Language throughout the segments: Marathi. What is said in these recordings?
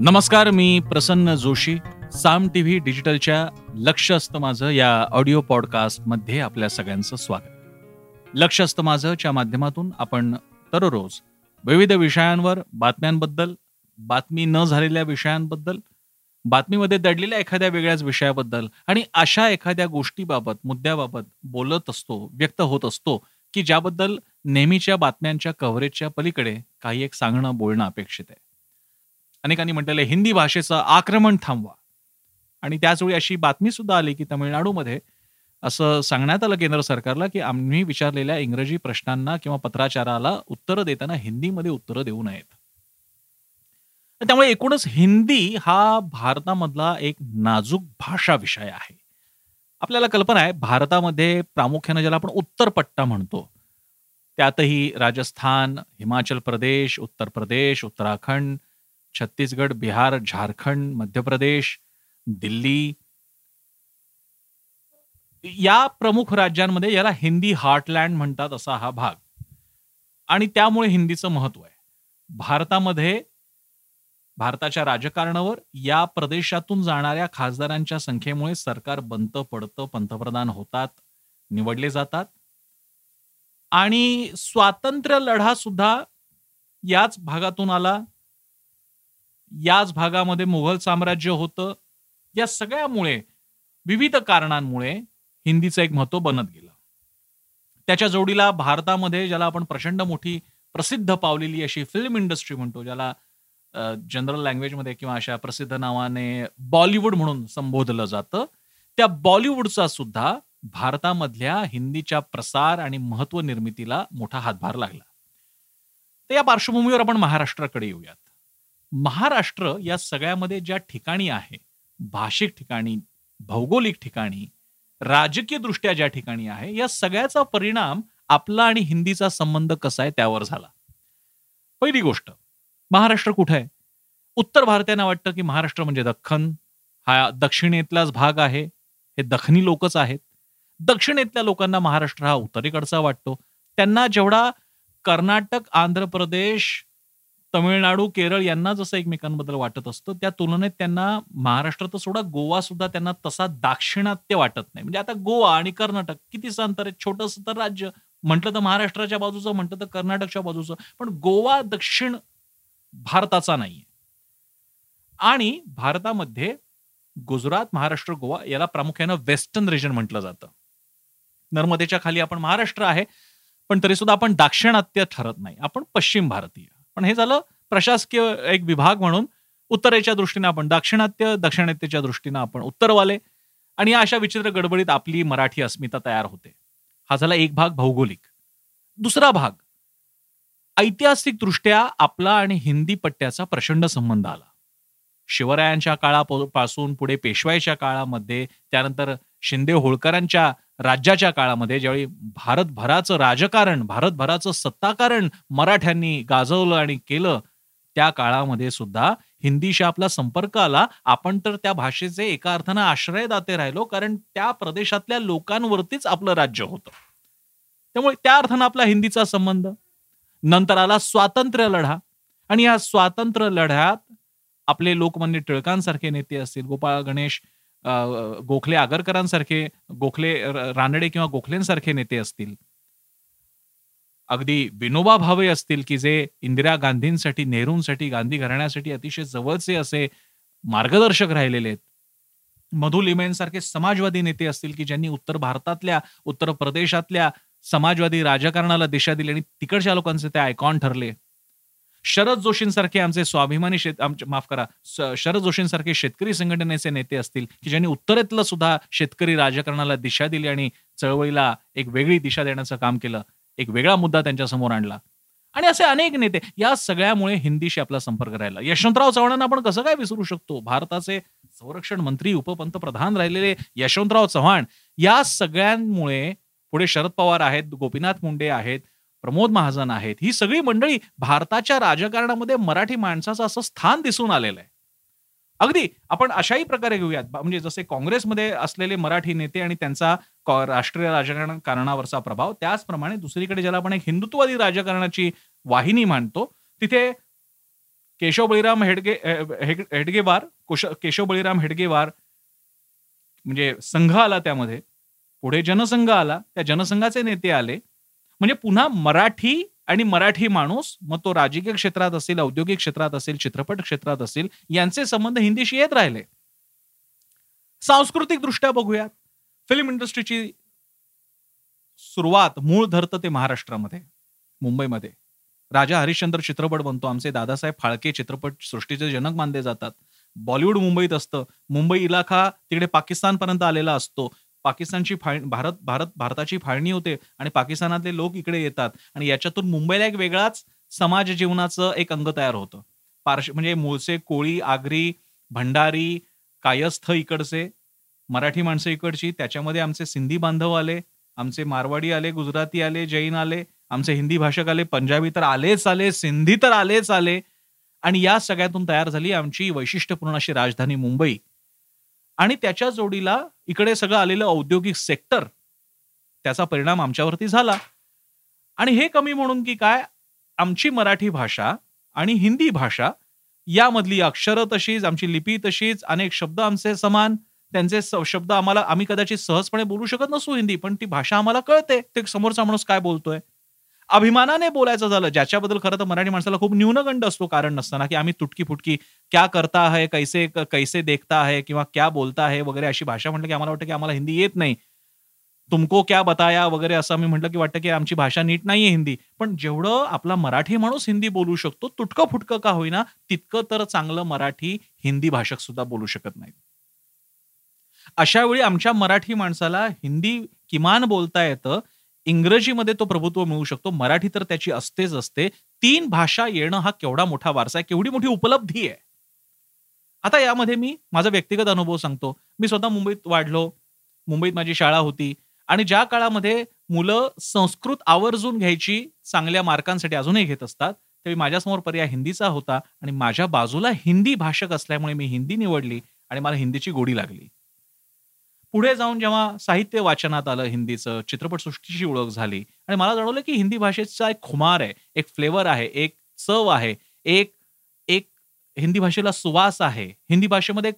नमस्कार मी प्रसन्न जोशी. साम टी व्ही डिजिटलच्या लक्ष असतं माझं या ऑडिओ पॉडकास्टमध्ये आपल्या सगळ्यांचं स्वागत. लक्ष असतं माझंच्या माध्यमातून आपण दररोज विविध विषयांवर बातम्यांबद्दल बातमी न झालेल्या विषयांबद्दल बातमीमध्ये दडलेल्या एखाद्या वेगळ्याच विषयाबद्दल आणि अशा एखाद्या गोष्टीबाबत मुद्द्याबाबत बोलत असतो व्यक्त होत असतो की ज्याबद्दल नेहमीच्या बातम्यांच्या कव्हरेजच्या पलीकडे काही एक सांगणं बोलणं अपेक्षित आहे. अनेकांनी म्हटलेलं हिंदी भाषेचं आक्रमण थांबवा. आणि त्याचवेळी अशी बातमी सुद्धा आली की तामिळनाडूमध्ये असं सांगण्यात आलं केंद्र सरकारला की आम्ही विचारलेल्या इंग्रजी प्रश्नांना किंवा पत्राचाराला उत्तरं देताना हिंदीमध्ये उत्तरं देऊ नयेत. त्यामुळे एकूणच हिंदी हा भारतामधला एक नाजूक भाषा विषय आहे. आपल्याला कल्पना आहे भारतामध्ये प्रामुख्याने ज्याला आपण उत्तर पट्टा म्हणतो त्यातही राजस्थान हिमाचल प्रदेश उत्तर प्रदेश उत्तराखंड छत्तीसगड बिहार झारखंड मध्य प्रदेश दिल्ली. या प्रमुख राज्यांमध्ये याला हिंदी हार्टलँड म्हणतात असा हा भाग. आणि त्यामुळे हिंदीचं महत्त्व आहे. भारतामध्ये भारताच्या राजकारणावर या प्रदेशातून जाणाऱ्या खासदारांच्या संख्येमुळे सरकार बनतं पडतं पंतप्रधान होतात निवडले जातात. आणि स्वातंत्र्य लढा सुद्धा याच भागातून आला. याच भागामध्ये मुघल साम्राज्य होतं. या सगळ्यामुळे विविध कारणांमुळे हिंदीचं एक महत्त्व बनत गेलं. त्याच्या जोडीला भारतामध्ये ज्याला आपण प्रचंड मोठी प्रसिद्ध पावलेली अशी फिल्म इंडस्ट्री म्हणतो ज्याला जनरल लँग्वेजमध्ये किंवा अशा प्रसिद्ध नावाने बॉलिवूड म्हणून संबोधलं जातं. त्या बॉलिवूडचा सुद्धा भारतामधल्या हिंदीच्या प्रसार आणि महत्त्व निर्मितीला मोठा हातभार लागला. तर या पार्श्वभूमीवर आपण महाराष्ट्राकडे येऊयात. महाराष्ट्र या सगळ्यामध्ये ज्या ठिकाणी आहे भाषिक ठिकाणी भौगोलिक ठिकाणी राजकीय दृष्ट्या ज्या ठिकाणी आहे या सगळ्याचा परिणाम आपला आणि हिंदीचा संबंध कसा आहे त्यावर झाला. पहिली गोष्ट महाराष्ट्र कुठे आहे? उत्तर भारतीयांना वाटतं की महाराष्ट्र म्हणजे दख्खन. हा दक्षिणेतलाच भाग आहे. हे दखनी लोकच आहेत. दक्षिणेतल्या लोकांना महाराष्ट्र हा उत्तरेकडचा वाटतो. त्यांना जेवढा कर्नाटक आंध्र प्रदेश तमिळनाडू केरळ यांना जसं एकमेकांबद्दल वाटत असतं. त्या तुलनेत त्यांना महाराष्ट्रात सोडा गोवा सुद्धा त्यांना तसा दाक्षिणात्य वाटत नाही. म्हणजे आता गोवा आणि कर्नाटक किती अंतर आहे छोटस तर राज्य. म्हटलं तर महाराष्ट्राच्या बाजूचं म्हटलं तर कर्नाटकच्या बाजूचं. पण गोवा दक्षिण भारताचा नाहीये. आणि भारतामध्ये गुजरात महाराष्ट्र गोवा याला प्रामुख्यानं वेस्टर्न रिजन म्हटलं जातं. नर्मदेच्या खाली आपण महाराष्ट्र आहे पण तरी सुद्धा आपण दाक्षिणात्य ठरत नाही. आपण पश्चिम भारतीय. पण हे झालं प्रशासकीय एक विभाग म्हणून. उत्तरेच्या दृष्टीने आपण दाक्षिणात्य दक्षिणात्यच्या दृष्टीनं आपण उत्तरवाले. आणि या अशा विचित्र गडबडीत आपली मराठी अस्मिता तयार होते. हा झाला एक भाग भौगोलिक. दुसरा भाग. ऐतिहासिक दृष्ट्या आपला आणि हिंदी पट्ट्याचा प्रचंड संबंध आला. शिवरायांच्या काळापासून पुढे पेशवाईच्या काळामध्ये त्यानंतर शिंदे होळकरांच्या राज्याच्या काळामध्ये ज्यावेळी भारतभराचं राजकारण भारतभराचं सत्ताकारण मराठ्यांनी गाजवलं आणि केलं त्या काळामध्ये सुद्धा हिंदीशी आपला संपर्क आला. आपण तर त्या भाषेचे एका अर्थानं आश्रयदाते राहिलो कारण त्या प्रदेशातल्या लोकांवरतीच आपलं राज्य होतं. त्यामुळे त्या अर्थानं आपला हिंदीचा संबंध. नंतर आला स्वातंत्र्य लढा. आणि या स्वातंत्र्य लढ्यात आपले लोकमान्य टिळकांसारखे नेते असतील गोपाळ गणेश गोखले आगरकरांसारखे गोखले रानडे किंवा गोखलेंसारखे नेते असतील. अगदी विनोबा भावे असतील की जे इंदिरा गांधींसाठी नेहरूंसाठी गांधी घराण्यासाठी अतिशय जवळचे असे मार्गदर्शक राहिलेले आहेत. मधु लिमेनसारखे समाजवादी नेते असतील की ज्यांनी उत्तर भारतातल्या उत्तर प्रदेशातल्या समाजवादी राजकारणाला दिशा दिली आणि तिकडच्या लोकांचे ते आयकॉन ठरले. शरद जोशींसारखे आमचे स्वाभिमानी शेत माफ करा शरद जोशींसारखे शेतकरी संघटनेचे नेते असतील की ज्यांनी उत्तरेतलं सुद्धा शेतकरी राजकारणाला दिशा दिली आणि चळवळीला एक वेगळी दिशा देण्याचं काम केलं एक वेगळा मुद्दा त्यांच्यासमोर आणला. आणि असे अनेक नेते या सगळ्यामुळे हिंदीशी आपला संपर्क राहिला. यशवंतराव चव्हाणांना आपण कसं काय विसरू शकतो? भारताचे संरक्षण मंत्री उपपंतप्रधान राहिलेले यशवंतराव चव्हाण या सगळ्यांमुळे पुढे शरद पवार आहेत गोपीनाथ मुंडे आहेत प्रमोद महाजन आहेत. ही सगळी मंडळी भारताच्या राजकारणामध्ये मराठी माणसाचं असं स्थान दिसून आलेलं आहे. अगदी आपण अशाही प्रकारे घेऊयात. म्हणजे जसे काँग्रेसमध्ये असलेले मराठी नेते आणि त्यांचा राष्ट्रीय राजकारण कारणावरचा प्रभाव त्याचप्रमाणे दुसरीकडे ज्याला आपण एक हिंदुत्ववादी राजकारणाची वाहिनी मानतो तिथे केशव बळीराम हेडगे हेडगेवार केशव बळीराम हेडगेवार म्हणजे संघ आला त्यामध्ये. पुढे जनसंघ आला. त्या जनसंघाचे नेते आले. म्हणजे पुन्हा मराठी आणि मराठी माणूस मग तो राजकीय क्षेत्रात असेल औद्योगिक क्षेत्रात असेल चित्रपट क्षेत्रात असेल यांचे संबंध हिंदीशी येत राहिले. सांस्कृतिक दृष्ट्या बघूयात. फिल्म इंडस्ट्रीची सुरुवात मूळ धरतं ते महाराष्ट्रामध्ये मुंबईमध्ये. राजा हरिश्चंद्र चित्रपट बनतो. आमचे दादासाहेब फाळके चित्रपट सृष्टीचे जनक मानले जातात. बॉलिवूड मुंबईत असतं. मुंबई इलाखा तिकडे पाकिस्तानपर्यंत आलेला असतो. पाकिस्तानची फाळ भारत भारत भारताची फाळणी होते आणि पाकिस्तानातले लोक इकडे येतात आणि याच्यातून मुंबईला एक वेगळाच समाज जीवनाचं एक अंग तयार होतं. पार्श म्हणजे मूळचे कोळी आगरी भंडारी कायस्थ इकडचे मराठी माणसं इकडची त्याच्यामध्ये आमचे सिंधी बांधव आले आमचे मारवाडी आले गुजराती आले जैन आले आमचे हिंदी भाषक आले पंजाबी तर आलेच आले सिंधी तर आलेच आले आणि या सगळ्यातून तयार झाली आमची वैशिष्ट्यपूर्ण अशी राजधानी मुंबई. आणि त्याच्या जोडीला इकडे सगळं आलेलं औद्योगिक सेक्टर त्याचा परिणाम आमच्यावरती झाला. आणि हे कमी म्हणून की काय आमची मराठी भाषा आणि हिंदी भाषा यामधली अक्षरं तशीच आमची लिपी तशीच अनेक शब्द आमचे समान त्यांचे शब्द आम्हाला आम्ही कदाचित सहजपणे बोलू शकत नसू हिंदी पण ती भाषा आम्हाला कळते. ते समोरचा माणूस काय बोलतोय? अभिमानाने बोलायचं झालं ज्याच्याबद्दल खरं तर मराठी माणसाला खूप न्यूनगंड असतो कारण नसताना की आम्ही तुटकी फुटकी क्या करता आहे कैसे कैसे देखता आहे किंवा क्या बोलता आहे वगैरे अशी भाषा म्हटलं की आम्हाला वाटतं की आम्हाला हिंदी येत नाही. तुमको क्या बताया वगैरे असं आम्ही म्हटलं की वाटतं की आमची भाषा नीट नाहीये हिंदी. पण जेवढं आपला मराठी माणूस हिंदी बोलू शकतो तुटकं फुटकं का होईना तितकं तर चांगलं मराठी हिंदी भाषक सुद्धा बोलू शकत नाही अशा वेळी आमच्या मराठी माणसाला हिंदी किमान बोलता येतं इंग्रजीमध्ये तो प्रभुत्व मिळू शकतो. मराठी तर त्याची असतेच असते. तीन भाषा येणं हा केवढा मोठा वारसा आहे. केवढी मोठी उपलब्धी आहे. आता यामध्ये मी माझा व्यक्तिगत अनुभव सांगतो. मी स्वतः मुंबईत वाढलो. मुंबईत माझी शाळा होती. आणि ज्या काळामध्ये मुलं संस्कृत आवर्जून घ्यायची चांगल्या मार्कांसाठी अजूनही घेत असतात त्यावेळी माझ्यासमोर पर्याय हिंदीचा होता. आणि माझ्या बाजूला हिंदी भाषक असल्यामुळे मी हिंदी निवडली आणि मला हिंदीची गोडी लागली. पुढे जाऊन जेव्हा साहित्य वाचनात आलं हिंदीचं चित्रपटसृष्टीची ओळख झाली आणि मला जाणवलं की हिंदी भाषेचा एक खुमार आहे एक फ्लेवर आहे एक चव आहे एक एक हिंदी भाषेला सुवास आहे. हिंदी भाषेमध्ये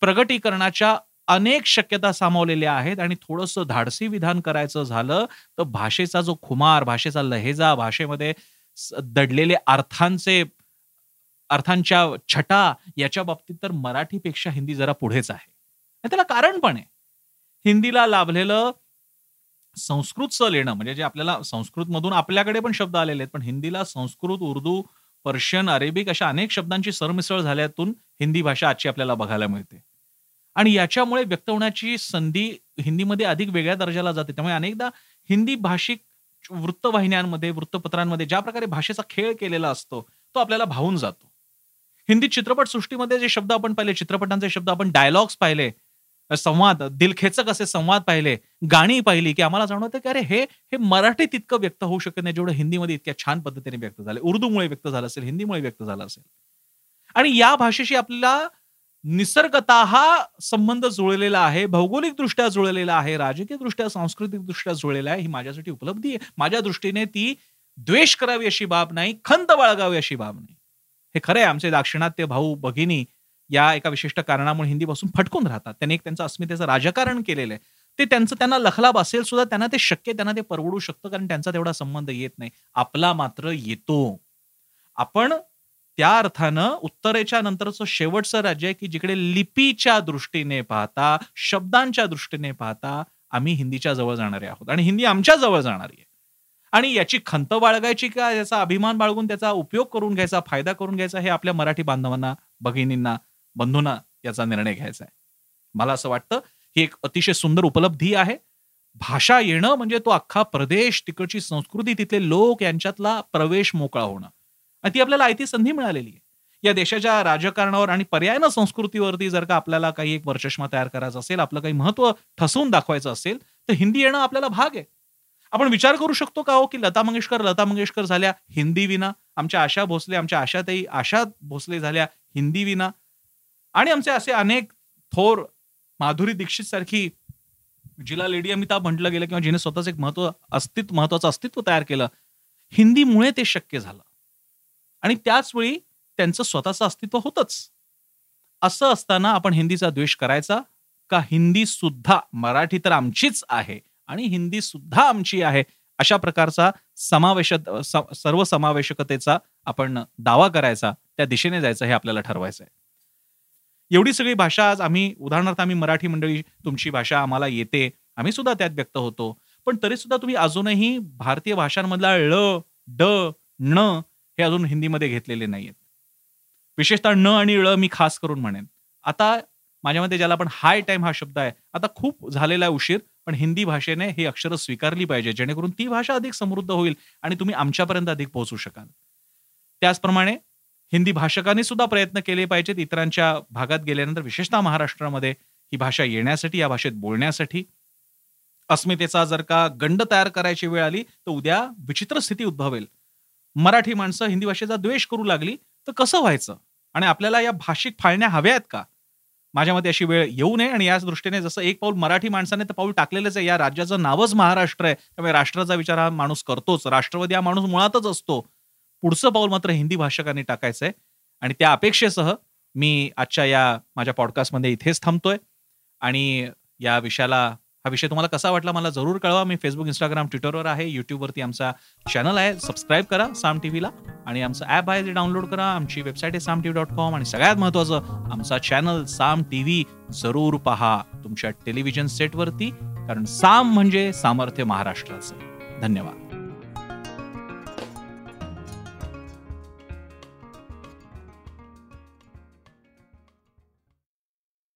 प्रगटीकरणाच्या अनेक शक्यता सामावलेल्या आहेत आणि थोडंसं धाडसी विधान करायचं झालं तर भाषेचा जो खुमार भाषेचा लहेजा भाषेमध्ये दडलेले अर्थांचे अर्थांच्या छटा याच्या बाबतीत तर मराठीपेक्षा हिंदी जरा पुढेच आहे. त्याला कारण पण आहे. हिंदीला लाभलेलं संस्कृतचं लेणं म्हणजे जे आपल्याला संस्कृत मधून आपल्याकडे पण शब्द आलेले आहेत पण हिंदीला संस्कृत उर्दू पर्शियन अरेबिक अशा अनेक शब्दांची सरमिसळ झाल्यातून हिंदी भाषा आजची आपल्याला बघायला मिळते. आणि याच्यामुळे व्यक्त होण्याची संधी हिंदीमध्ये अधिक वेगळ्या दर्जाला जाते. त्यामुळे अनेकदा हिंदी भाषिक वृत्तवाहिन्यांमध्ये वृत्तपत्रांमध्ये ज्या प्रकारे भाषेचा खेळ केलेला असतो तो आपल्याला भावून जातो. हिंदी चित्रपट सृष्टीमध्ये जे शब्द आपण पाहिले चित्रपटांचे शब्द आपण डायलॉग्स पाहिले संवाद दिलखेचक असे संवाद पाहिले गाणी पाहिली की आम्हाला जाणवतं की अरे हे हे मराठी तितकं व्यक्त होऊ शकत नाही जेवढं हिंदीमध्ये इतक्या छान पद्धतीने व्यक्त झाले. उर्दूमुळे व्यक्त झालं असेल हिंदीमुळे व्यक्त झालं असेल. आणि या भाषेशी आपल्याला निसर्गता हा संबंध जुळलेला आहे भौगोलिक दृष्ट्या जुळलेला आहे राजकीय दृष्ट्या सांस्कृतिक दृष्ट्या जुळलेला आहे ही माझ्यासाठी उपलब्धी आहे. माझ्या दृष्टीने ती द्वेष करावी अशी बाब नाही खंत बाळगावी अशी बाब नाही. हे खरं आहे आमचे दाक्षिणात्य भाऊ भगिनी या एका विशिष्ट कारणामुळे हिंदीपासून फटकून राहतात. त्यांनी एक त्यांचं अस्मितेचं राजकारण केलेलं आहे ते त्यांचं त्यांना लखलाभ असेल सुद्धा त्यांना ते शक्य त्यांना ते परवडू शकतं कारण त्यांचा तेवढा संबंध येत नाही. आपला मात्र येतो. आपण त्या अर्थानं उत्तरेच्या नंतरचं शेवटचं राज्य आहे की जिकडे लिपीच्या दृष्टीने पाहता शब्दांच्या दृष्टीने पाहता आम्ही हिंदीच्या जवळ जाणारे आहोत. आणि हिंदी आमच्या जवळ जाणारी आहे. आणि याची खंत बाळगायची का याचा अभिमान बाळगून त्याचा उपयोग करून घ्यायचा फायदा करून घ्यायचा हे आपल्या मराठी बांधवांना भगिनींना बंधूंना याचा निर्णय घ्यायचा आहे. मला असं वाटतं ही एक अतिशय सुंदर उपलब्धी आहे. भाषा येणं म्हणजे तो अख्खा प्रदेश तिकडची संस्कृती तिथले लोक यांच्यातला प्रवेश मोकळा होणं. आणि ती आपल्याला आयती संधी मिळालेली आहे. या देशाच्या राजकारणावर आणि पर्यायनं संस्कृतीवरती जर का आपल्याला काही एक वर्चष्मा तयार करायचा असेल आपलं काही महत्त्व ठसवून दाखवायचं असेल तर हिंदी येणं आपल्याला भाग आहे. आपण विचार करू शकतो का हो की लता मंगेशकर लता मंगेशकर झाल्या हिंदी विना? आमच्या आशा भोसले आमच्या आशाताई आशा भोसले झाल्या हिंदी विना? आणि आमचे असे अनेक थोर माधुरी दीक्षित सारखी जिला लेडी अमिताभ म्हटलं गेलं किंवा जिने स्वतःच एक महत्त्व अस्तित्व महत्वाचं अस्तित्व तयार केलं हिंदीमुळे ते शक्य झालं. आणि त्याच वेळी त्यांचं स्वतःचं अस्तित्व होतच. असं असताना आपण हिंदीचा द्वेष करायचा का हिंदी सुद्धा मराठी तर आमचीच आहे आणि हिंदी सुद्धा आमची आहे अशा प्रकारचा समावेश सर्व समावेशकतेचा आपण दावा करायचा त्या दिशेने जायचं हे आपल्याला ठरवायचं आहे एवढी सगळी भाषा आज आम्ही उदाहरणार्थ आम्ही मराठी मंडळी तुमची भाषा आम्हाला येते आम्ही सुद्धा त्यात व्यक्त होतो. पण तरी सुद्धा तुम्ही अजूनही भारतीय भाषांमधला ळ ड ण हे अजून हिंदीमध्ये घेतलेले नाहीयेत. विशेषतः न आणि ळ मी खास करून म्हणेन. आता माझ्यामध्ये ज्याला आपण हाय टाइम हा शब्द आहे आता खूप झालेला आहे उशीर पण हिंदी भाषेने ही अक्षरं स्वीकारली पाहिजे जेणेकरून ती भाषा अधिक समृद्ध होईल आणि तुम्ही आमच्यापर्यंत अधिक पोहोचू शकाल. त्याचप्रमाणे हिंदी भाषकांनी सुद्धा प्रयत्न केले पाहिजेत. इतरांच्या भागात गेल्यानंतर विशेषतः महाराष्ट्रामध्ये ही भाषा येण्यासाठी या भाषेत बोलण्यासाठी. अस्मितेचा जर का गंड तयार करायची वेळ आली तर उद्या विचित्र स्थिती उद्भवेल. मराठी माणसं हिंदी भाषेचा द्वेष करू लागली तर कसं व्हायचं? आणि आपल्याला या भाषिक फाळण्या हव्या आहेत का? माझ्या मते अशी वेळ येऊ नये आणि याच दृष्टीने जसं एक पाऊल मराठी माणसाने तर पाऊल टाकलेलंच आहे. या राज्याचं नावच महाराष्ट्र आहे. त्यामुळे राष्ट्राचा विचार हा माणूस करतोच. राष्ट्रवादी हा माणूस मुळातच असतो. पुढचं पाऊल मात्र हिंदी भाषकांनी टाकायचंय. आणि त्या अपेक्षेसह मी आजच्या या माझ्या पॉडकास्टमध्ये इथेच थांबतोय. आणि या विषयाला हा विषय तुम्हाला कसा वाटला मला जरूर कळवा. मी फेसबुक इंस्टाग्राम ट्विटरवर आहे. युट्यूबवरती आमचा चॅनल आहे. सबस्क्राईब करा साम टीव्हीला आणि आमचं ॲप आहे ते डाउनलोड करा. आमची वेबसाईट आहे साम टीव्ही डॉट कॉम आणि सगळ्यात महत्त्वाचं आमचा चॅनल साम टीव्ही जरूर पहा तुमच्या टेलिव्हिजन सेटवरती कारण साम म्हणजे सामर्थ्य महाराष्ट्राचं. धन्यवाद.